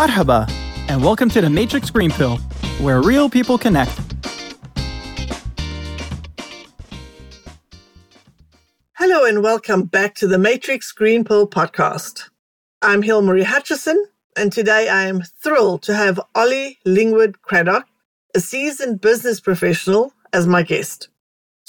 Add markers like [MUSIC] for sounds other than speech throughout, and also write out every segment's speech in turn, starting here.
Marhaba, and welcome to the Matrix Green Pill, where real people connect. Hello, and welcome back to the Matrix Green Pill podcast. I'm Hilmarie Hutchison, and today I am thrilled to have Ollie Lingwood Craddock, a seasoned business professional, as my guest.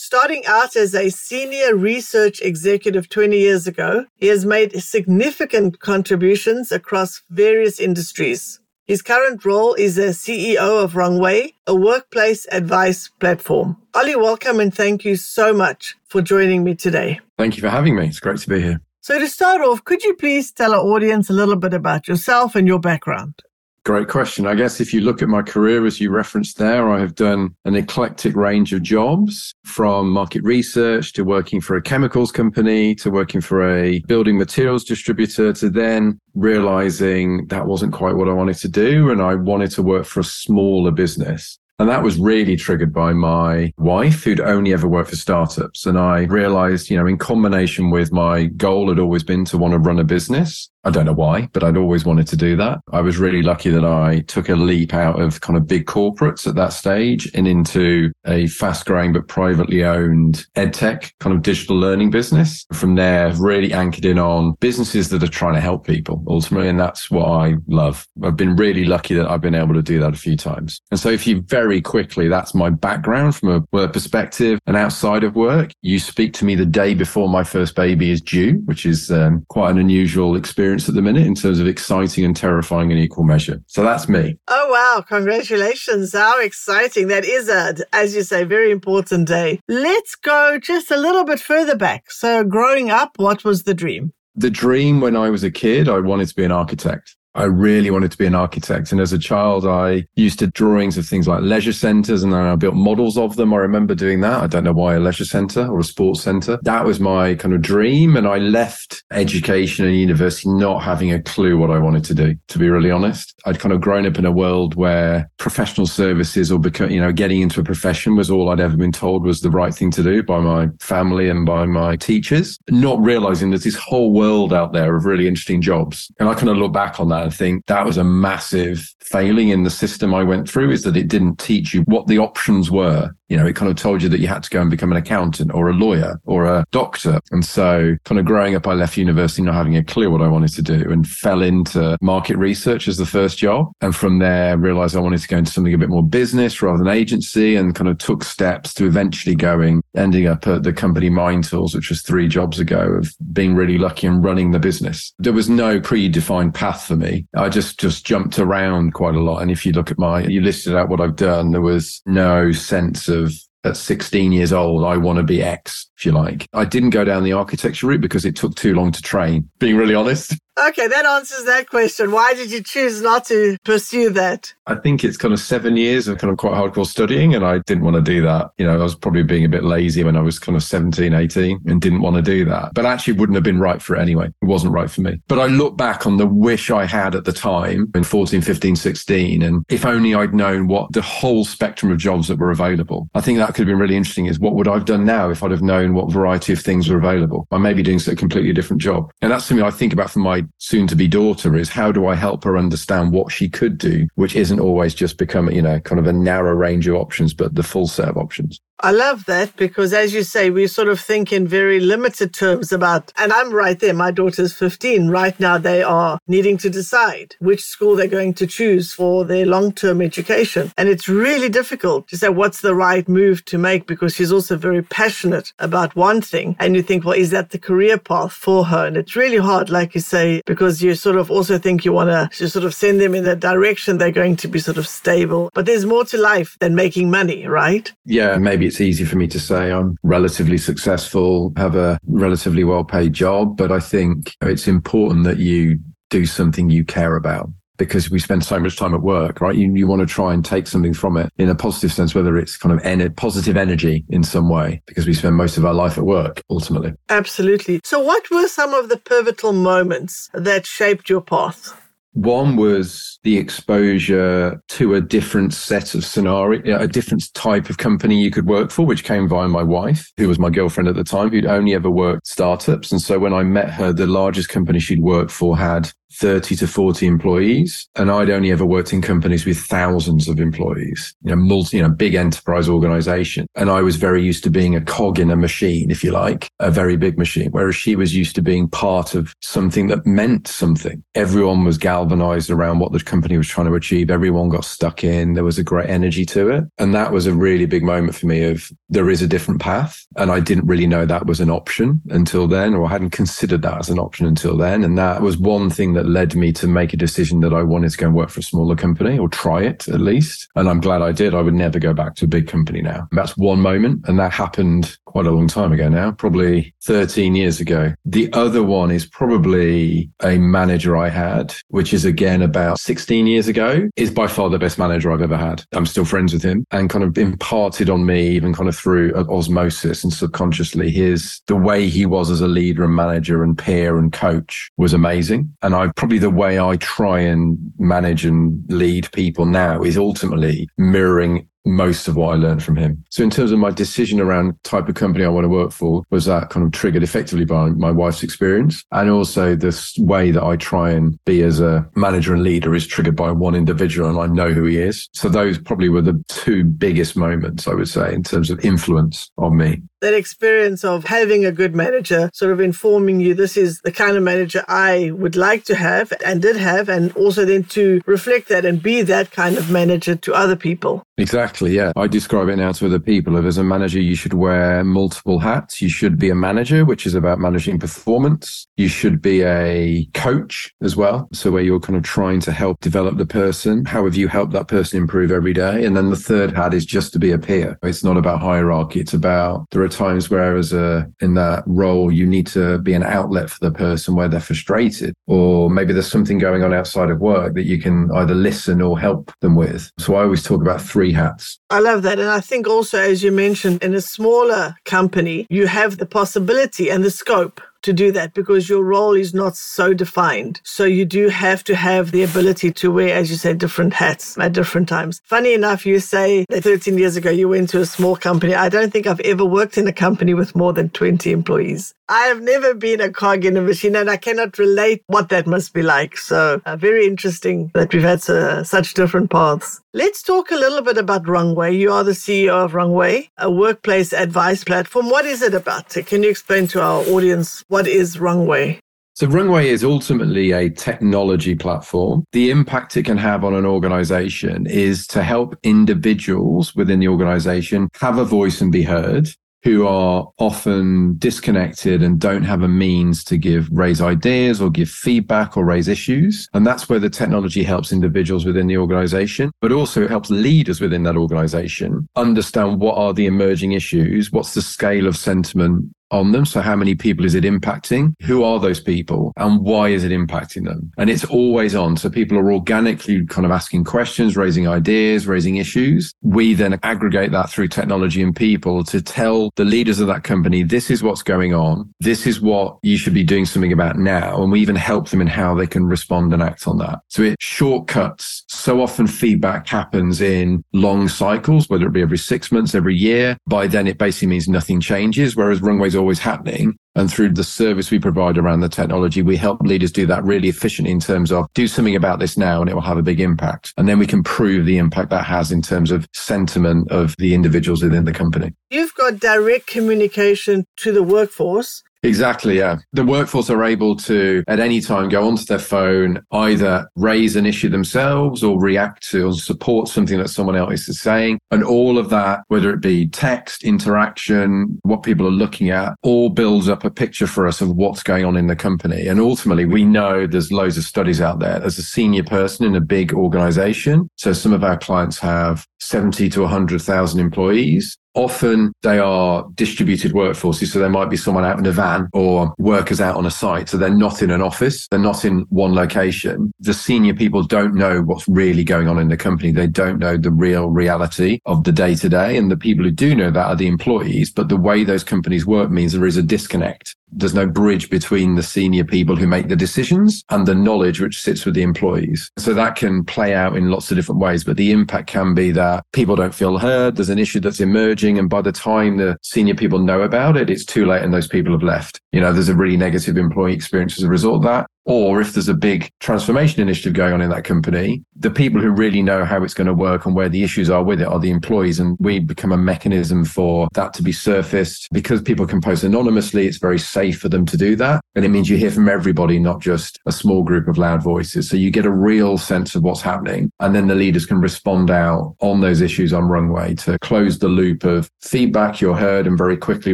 Starting out as a senior research executive 20 years ago, he has made significant contributions across various industries. His current role is as CEO of Rungway, a workplace advice platform. Ollie, welcome and thank you so much for joining me today. Thank you for having me. It's great to be here. So, to start off, could you please tell our audience a little bit about yourself and your background? Great question. I guess if you look at my career, as you referenced there, I have done an eclectic range of jobs from market research to working for a chemicals company to working for a building materials distributor to then realizing that wasn't quite what I wanted to do. And I wanted to work for a smaller business. And that was really triggered by my wife, who'd only ever worked for startups. And I realized, you know, in combination with my goal had always been to want to run a business. I don't know why, but I'd always wanted to do that. I was really lucky that I took a leap out of kind of big corporates at that stage and into a fast growing but privately owned edtech kind of digital learning business. From there, really anchored in on businesses that are trying to help people ultimately. And that's what I love. I've been really lucky that I've been able to do that a few times. And so if you very quickly, that's my background from a work perspective and outside of work, you speak to me the day before my first baby is due, which is um, quite an unusual experience experience at the minute in terms of exciting and terrifying in equal measure. So that's me. Oh, wow. Congratulations. How exciting. That is a, as you say, very important day. Let's go just a little bit further back. So growing up, what was the dream? The dream when I was a kid, I wanted to be an architect. I really wanted to be an architect. And as a child, I used to drawings of things like leisure centers and then I built models of them. I remember doing that. I don't know why a leisure center or a sports center. That was my kind of dream. And I left education and university not having a clue what I wanted to do, to be really honest. I'd kind of grown up in a world where professional services or, you know, getting into a profession was all I'd ever been told was the right thing to do by my family and by my teachers, not realizing there's this whole world out there of really interesting jobs. And I kind of look back on that I think that was a massive failing in the system I went through is that it didn't teach you what the options were. You know, it kind of told you that you had to go and become an accountant or a lawyer or a doctor. And so kind of growing up, I left university not having a clue what I wanted to do and fell into market research as the first job. And from there, realized I wanted to go into something a bit more business rather than agency and kind of took steps to eventually going, ending up at the company Mind Tools, which was three jobs ago of being really lucky and running the business. There was no predefined path for me. I just, just jumped around quite a lot. And if you look at my, you listed out what I've done, there was no sense of at 16 years old, I want to be X, if you like. I didn't go down the architecture route because it took too long to train, being really honest. Okay, that answers that question. Why did you choose not to pursue that? I think it's kind of seven years of kind of quite hardcore studying, and I didn't want to do that. You know, I was probably being a bit lazy when I was kind of 17, 18 and didn't want to do that, but actually wouldn't have been right for it anyway. It wasn't right for me. But I look back on the wish I had at the time in 14, 15, 16, and if only I'd known what the whole spectrum of jobs that were available. I think that could have been really interesting is what would I have done now if I'd have known what variety of things were available? I may be doing a completely different job. And that's something I think about for my soon to be daughter is how do I help her understand what she could do, which isn't always just become, you know, kind of a narrow range of options, but the full set of options. I love that because, as you say, we sort of think in very limited terms about, and I'm right there. My daughter's 15. Right now, they are needing to decide which school they're going to choose for their long term education. And it's really difficult to say what's the right move to make because she's also very passionate about one thing. And you think, well, is that the career path for her? And it's really hard, like you say, because you sort of also think you want to sort of send them in the direction they're going to be sort of stable. But there's more to life than making money, right? Yeah, maybe it's easy for me to say I'm relatively successful, have a relatively well paid job, but I think it's important that you do something you care about because we spend so much time at work, right? You, you want to try and take something from it in a positive sense, whether it's kind of en- positive energy in some way, because we spend most of our life at work ultimately. Absolutely. So, what were some of the pivotal moments that shaped your path? One was the exposure to a different set of scenario, a different type of company you could work for, which came via my wife, who was my girlfriend at the time, who'd only ever worked startups. And so when I met her, the largest company she'd worked for had 30 to 40 employees. And I'd only ever worked in companies with thousands of employees, you know, multi, you know, big enterprise organization. And I was very used to being a cog in a machine, if you like, a very big machine, whereas she was used to being part of something that meant something. Everyone was galvanized around what the company was trying to achieve. Everyone got stuck in. There was a great energy to it. And that was a really big moment for me of there is a different path. And I didn't really know that was an option until then, or I hadn't considered that as an option until then. And that was one thing that led me to make a decision that I wanted to go and work for a smaller company or try it at least. And I'm glad I did. I would never go back to a big company now. That's one moment. And that happened quite a long time ago now, probably 13 years ago. The other one is probably a manager I had, which is again about 16 years ago, is by far the best manager I've ever had. I'm still friends with him and kind of imparted on me, even kind of through osmosis and subconsciously his, the way he was as a leader and manager and peer and coach was amazing. And Probably the way I try and manage and lead people now is ultimately mirroring most of what I learned from him. So in terms of my decision around type of company I want to work for was that kind of triggered effectively by my wife's experience. And also this way that I try and be as a manager and leader is triggered by one individual and I know who he is. So those probably were the two biggest moments I would say in terms of influence on me that experience of having a good manager sort of informing you this is the kind of manager I would like to have and did have, and also then to reflect that and be that kind of manager to other people. Exactly. Yeah. I describe it now to other people. As a manager, you should wear multiple hats. You should be a manager, which is about managing performance. You should be a coach as well. So where you're kind of trying to help develop the person. How have you helped that person improve every day? And then the third hat is just to be a peer. It's not about hierarchy. It's about there are times where as a in that role you need to be an outlet for the person where they're frustrated or maybe there's something going on outside of work that you can either listen or help them with. So i always talk about three hats. I love that. And i think also as you mentioned in a smaller company you have the possibility and the scope to do that because your role is not so defined. So you do have to have the ability to wear, as you say, different hats at different times. Funny enough, you say that 13 years ago you went to a small company. I don't think I've ever worked in a company with more than 20 employees. I have never been a cog in a machine and I cannot relate what that must be like. So uh, very interesting that we've had uh, such different paths. Let's talk a little bit about Rungway. You are the CEO of Rungway, a workplace advice platform. What is it about? Can you explain to our audience what is Rungway? So, Rungway is ultimately a technology platform. The impact it can have on an organization is to help individuals within the organization have a voice and be heard who are often disconnected and don't have a means to give, raise ideas or give feedback or raise issues. And that's where the technology helps individuals within the organization, but also it helps leaders within that organization understand what are the emerging issues, what's the scale of sentiment on them. So how many people is it impacting? Who are those people and why is it impacting them? And it's always on. So people are organically kind of asking questions, raising ideas, raising issues. We then aggregate that through technology and people to tell the leaders of that company, this is what's going on. This is what you should be doing something about now. And we even help them in how they can respond and act on that. So it shortcuts. So often feedback happens in long cycles, whether it be every six months, every year. By then it basically means nothing changes. Whereas Rungway's always happening. And through the service we provide around the technology, we help leaders do that really efficiently in terms of do something about this now and it will have a big impact. And then we can prove the impact that has in terms of sentiment of the individuals within the company. You've got direct communication to the workforce Exactly. Yeah. The workforce are able to at any time go onto their phone, either raise an issue themselves or react to or support something that someone else is saying. And all of that, whether it be text, interaction, what people are looking at, all builds up a picture for us of what's going on in the company. And ultimately, we know there's loads of studies out there. As a senior person in a big organization, so some of our clients have 70 to 100,000 employees. Often they are distributed workforces. So there might be someone out in a van or workers out on a site. So they're not in an office. They're not in one location. The senior people don't know what's really going on in the company. They don't know the real reality of the day to day. And the people who do know that are the employees. But the way those companies work means there is a disconnect there's no bridge between the senior people who make the decisions and the knowledge which sits with the employees. So that can play out in lots of different ways, but the impact can be that people don't feel heard. There's an issue that's emerging. And by the time the senior people know about it, it's too late and those people have left. You know, there's a really negative employee experience as a result of that. Or if there's a big transformation initiative going on in that company, the people who really know how it's going to work and where the issues are with it are the employees. And we become a mechanism for that to be surfaced because people can post anonymously. It's very safe for them to do that. And it means you hear from everybody, not just a small group of loud voices. So you get a real sense of what's happening. And then the leaders can respond out on those issues on Rungway to close the loop of feedback you're heard and very quickly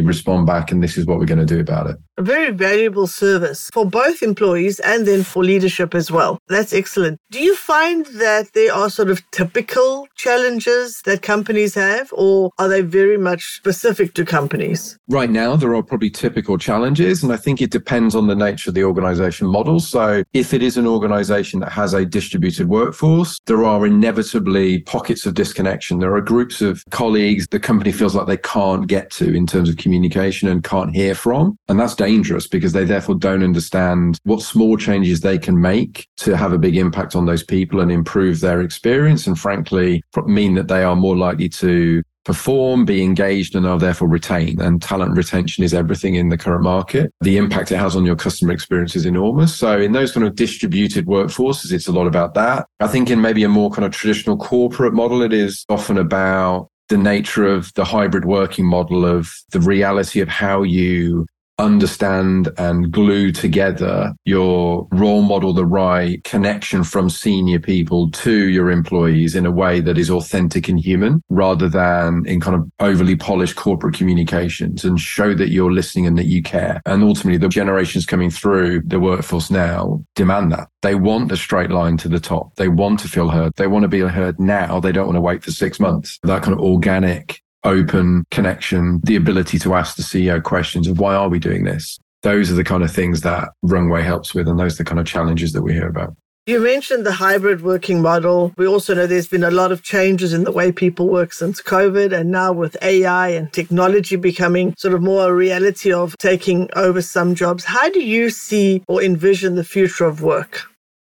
respond back. And this is what we're going to do about it. A very valuable service for both employees and then for leadership as well. That's excellent. Do you find that there are sort of typical challenges that companies have, or are they very much specific to companies? Right now, there are probably typical challenges, and I think it depends on the nature of the organization model. So, if it is an organization that has a distributed workforce, there are inevitably pockets of disconnection. There are groups of colleagues the company feels like they can't get to in terms of communication and can't hear from. And that's dangerous because they therefore don't understand what small changes they can make to have a big impact on those people and improve their experience. And frankly, mean that they are more likely to perform, be engaged, and are therefore retained. And talent retention is everything in the current market. The impact it has on your customer experience is enormous. So in those kind of distributed workforces, it's a lot about that. I think in maybe a more kind of traditional corporate model, it is often about the nature of the hybrid working model of the reality of how you understand and glue together your role model, the right connection from senior people to your employees in a way that is authentic and human rather than in kind of overly polished corporate communications and show that you're listening and that you care. And ultimately the generations coming through the workforce now demand that. They want the straight line to the top. They want to feel heard. They want to be heard now. They don't want to wait for six months. That kind of organic open connection, the ability to ask the CEO questions of why are we doing this? Those are the kind of things that Rungway helps with. And those are the kind of challenges that we hear about. You mentioned the hybrid working model. We also know there's been a lot of changes in the way people work since COVID. And now with AI and technology becoming sort of more a reality of taking over some jobs, how do you see or envision the future of work?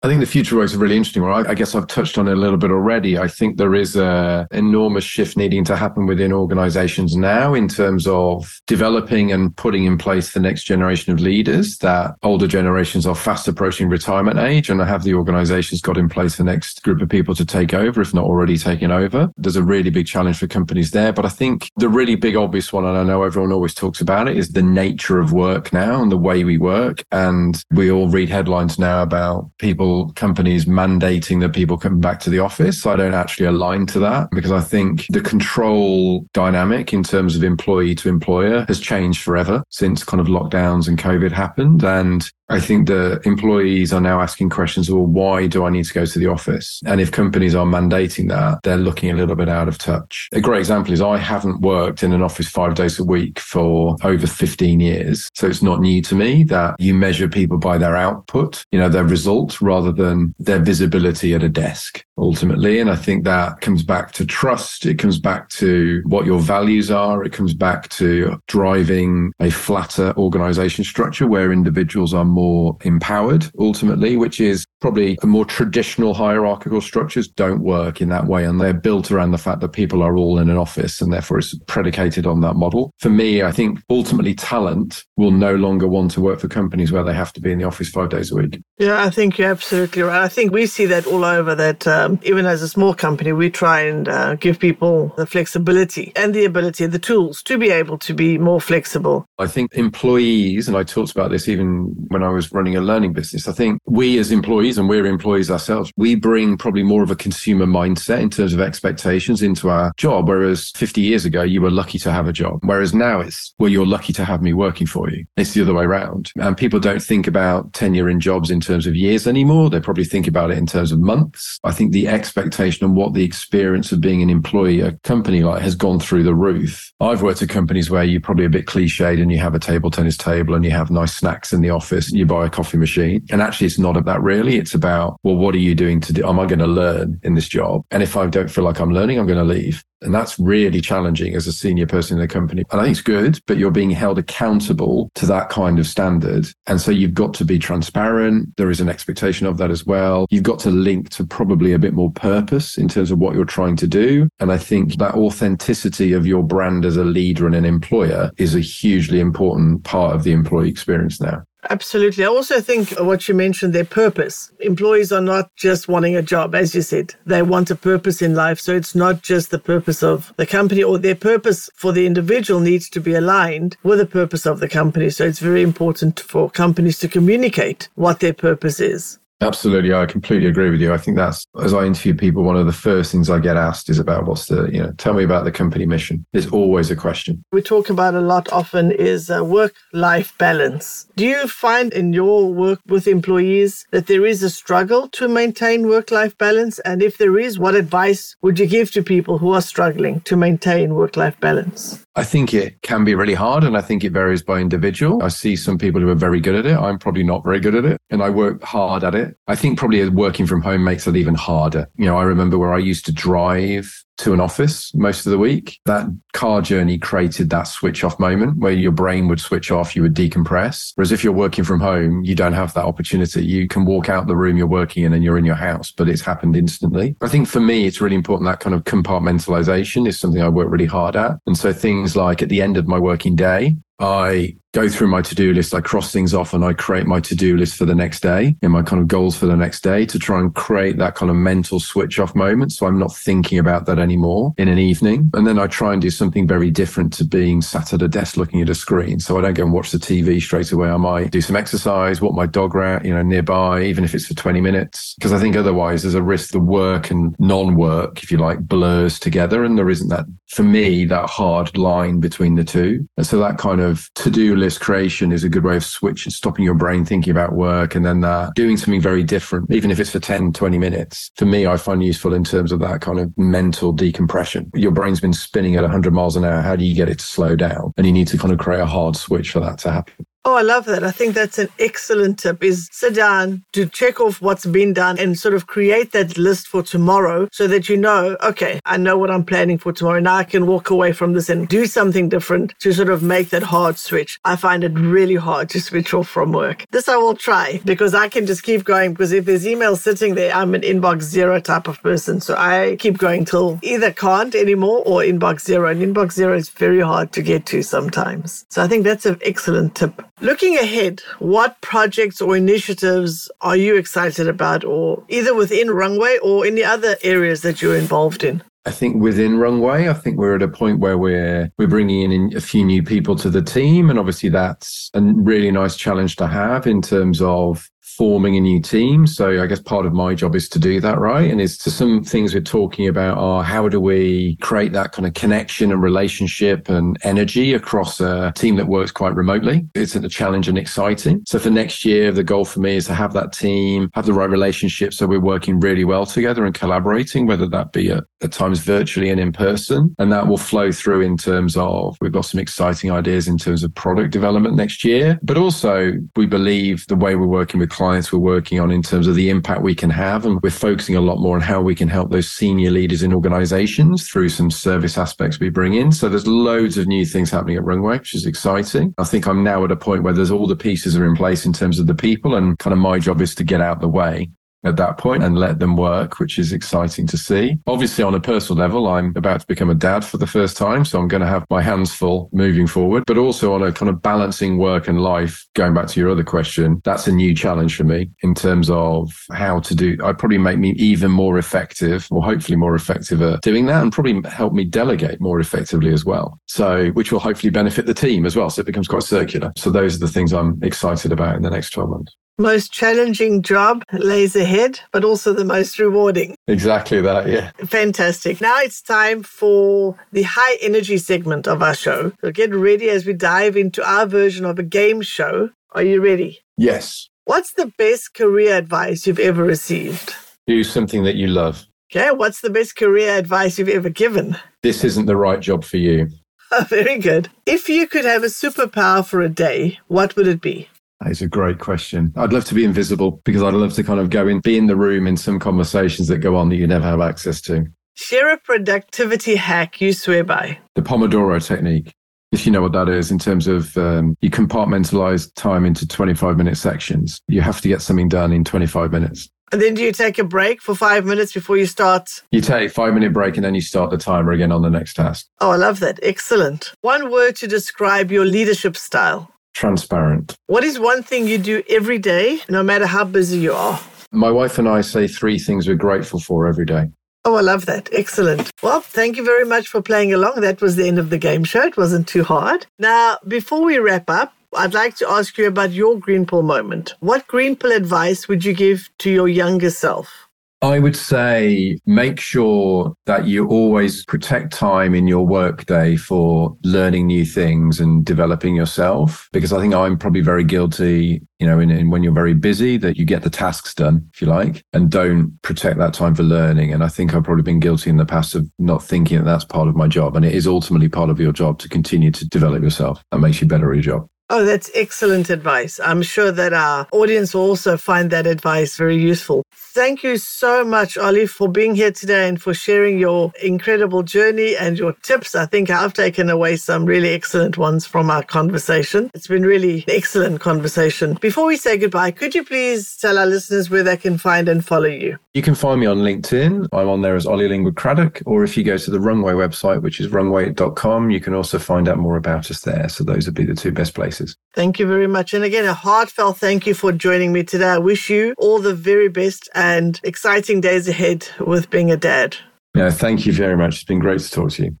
I think the future works are really interesting one. I guess I've touched on it a little bit already. I think there is a enormous shift needing to happen within organizations now in terms of developing and putting in place the next generation of leaders that older generations are fast approaching retirement age and have the organizations got in place the next group of people to take over, if not already taken over. There's a really big challenge for companies there. But I think the really big obvious one, and I know everyone always talks about it, is the nature of work now and the way we work. And we all read headlines now about people companies mandating that people come back to the office. I don't actually align to that because I think the control dynamic in terms of employee to employer has changed forever since kind of lockdowns and COVID happened. And I think the employees are now asking questions, well, why do I need to go to the office? And if companies are mandating that, they're looking a little bit out of touch. A great example is I haven't worked in an office five days a week for over 15 years. So it's not new to me that you measure people by their output, you know, their results rather than their visibility at a desk ultimately. And I think that comes back to trust. It comes back to what your values are. It comes back to driving a flatter organization structure where individuals are more empowered ultimately, which is probably more traditional hierarchical structures don't work in that way. And they're built around the fact that people are all in an office and therefore it's predicated on that model. For me, I think ultimately talent will no longer want to work for companies where they have to be in the office five days a week. Yeah, I think you're absolutely right. I think we see that all over that um, even as a small company, we try and uh, give people the flexibility and the ability, the tools to be able to be more flexible. I think employees, and I talked about this even when I was running a learning business. I think we as employees, and we're employees ourselves, we bring probably more of a consumer mindset in terms of expectations into our job. Whereas 50 years ago, you were lucky to have a job. Whereas now it's, well, you're lucky to have me working for you. It's the other way around. And people don't think about tenure in jobs in terms of years anymore. They probably think about it in terms of months. I think the expectation and what the experience of being an employee, a company like has gone through the roof. I've worked at companies where you're probably a bit cliched and you have a table tennis table and you have nice snacks in the office and you buy a coffee machine. And actually, it's not about that really. It's about, well, what are you doing to do? Am I going to learn in this job? And if I don't feel like I'm learning, I'm going to leave. And that's really challenging as a senior person in the company. And I think it's good, but you're being held accountable to that kind of standard. And so you've got to be transparent. There is an expectation of that as well. You've got to link to probably a bit more purpose in terms of what you're trying to do. And I think that authenticity of your brand as a leader and an employer is a hugely important part of the employee experience now. Absolutely. I also think what you mentioned, their purpose. Employees are not just wanting a job, as you said. They want a purpose in life. So it's not just the purpose of the company or their purpose for the individual needs to be aligned with the purpose of the company. So it's very important for companies to communicate what their purpose is. Absolutely. I completely agree with you. I think that's, as I interview people, one of the first things I get asked is about what's the, you know, tell me about the company mission. There's always a question. We talk about a lot often is uh, work life balance. Do you find in your work with employees that there is a struggle to maintain work life balance? And if there is, what advice would you give to people who are struggling to maintain work life balance? I think it can be really hard and I think it varies by individual. I see some people who are very good at it. I'm probably not very good at it and I work hard at it. I think probably working from home makes it even harder. You know, I remember where I used to drive to an office most of the week. That car journey created that switch off moment where your brain would switch off, you would decompress. Whereas if you're working from home, you don't have that opportunity. You can walk out the room you're working in and you're in your house, but it's happened instantly. I think for me, it's really important that kind of compartmentalization is something I work really hard at. And so things like at the end of my working day, I go through my to-do list, I cross things off and I create my to-do list for the next day and my kind of goals for the next day to try and create that kind of mental switch off moment. So I'm not thinking about that anymore in an evening. And then I try and do something very different to being sat at a desk looking at a screen. So I don't go and watch the TV straight away. I might do some exercise, walk my dog around, you know, nearby, even if it's for 20 minutes. Because I think otherwise there's a risk the work and non-work, if you like, blurs together. And there isn't that, for me, that hard line between the two. And so that kind of to-do list creation is a good way of switching, stopping your brain thinking about work and then that doing something very different, even if it's for 10, 20 minutes. For me, I find useful in terms of that kind of mental decompression. Your brain's been spinning at 100 miles an hour. How do you get it to slow down? And you need to kind of create a hard switch for that to happen. Oh, I love that. I think that's an excellent tip is sit down to check off what's been done and sort of create that list for tomorrow so that you know, okay, I know what I'm planning for tomorrow. Now I can walk away from this and do something different to sort of make that hard switch. I find it really hard to switch off from work. This I will try because I can just keep going because if there's email sitting there, I'm an inbox zero type of person. So I keep going till either can't anymore or inbox zero. And inbox zero is very hard to get to sometimes. So I think that's an excellent tip. Looking ahead, what projects or initiatives are you excited about, or either within Rungway or any other areas that you're involved in? I think within Rungway, I think we're at a point where we're we're bringing in a few new people to the team, and obviously that's a really nice challenge to have in terms of forming a new team. So I guess part of my job is to do that, right? And it's to some things we're talking about are how do we create that kind of connection and relationship and energy across a team that works quite remotely? It's a challenge and exciting. So for next year, the goal for me is to have that team, have the right relationship. So we're working really well together and collaborating, whether that be at, at times virtually and in person. And that will flow through in terms of we've got some exciting ideas in terms of product development next year, but also we believe the way we're working with clients we're working on in terms of the impact we can have. And we're focusing a lot more on how we can help those senior leaders in organizations through some service aspects we bring in. So there's loads of new things happening at Rungway, which is exciting. I think I'm now at a point where there's all the pieces are in place in terms of the people and kind of my job is to get out the way at that point and let them work, which is exciting to see. Obviously, on a personal level, I'm about to become a dad for the first time. So I'm going to have my hands full moving forward, but also on a kind of balancing work and life. Going back to your other question, that's a new challenge for me in terms of how to do, I probably make me even more effective or hopefully more effective at doing that and probably help me delegate more effectively as well. So, which will hopefully benefit the team as well. So it becomes quite circular. So those are the things I'm excited about in the next 12 months most challenging job lays ahead, but also the most rewarding. Exactly that, yeah. Fantastic. Now it's time for the high energy segment of our show. So get ready as we dive into our version of a game show. Are you ready? Yes. What's the best career advice you've ever received? Do something that you love. Okay. What's the best career advice you've ever given? This isn't the right job for you. Oh, [LAUGHS] very good. If you could have a superpower for a day, what would it be? It's a great question. I'd love to be invisible because I'd love to kind of go in, be in the room in some conversations that go on that you never have access to. Share a productivity hack you swear by. The Pomodoro technique. If you know what that is, in terms of um, you compartmentalize time into 25 minute sections, you have to get something done in 25 minutes. And then do you take a break for five minutes before you start? You take a five minute break and then you start the timer again on the next task. Oh, I love that. Excellent. One word to describe your leadership style. Transparent. What is one thing you do every day, no matter how busy you are? My wife and I say three things we're grateful for every day. Oh, I love that. Excellent. Well, thank you very much for playing along. That was the end of the game show. It wasn't too hard. Now, before we wrap up, I'd like to ask you about your green pill moment. What green pill advice would you give to your younger self? I would say make sure that you always protect time in your workday for learning new things and developing yourself. Because I think I'm probably very guilty, you know, in, in, when you're very busy, that you get the tasks done, if you like, and don't protect that time for learning. And I think I've probably been guilty in the past of not thinking that that's part of my job. And it is ultimately part of your job to continue to develop yourself. That makes you better at your job. Oh, that's excellent advice. I'm sure that our audience will also find that advice very useful. Thank you so much, Ollie, for being here today and for sharing your incredible journey and your tips. I think I've taken away some really excellent ones from our conversation. It's been really excellent conversation. Before we say goodbye, could you please tell our listeners where they can find and follow you? You can find me on LinkedIn. I'm on there as Ollie Lingwood Craddock, or if you go to the Rungway website, which is rungway.com, you can also find out more about us there. So those would be the two best places. Thank you very much. And again, a heartfelt thank you for joining me today. I wish you all the very best and exciting days ahead with being a dad. Yeah, thank you very much. It's been great to talk to you.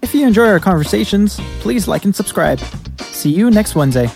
If you enjoy our conversations, please like and subscribe. See you next Wednesday.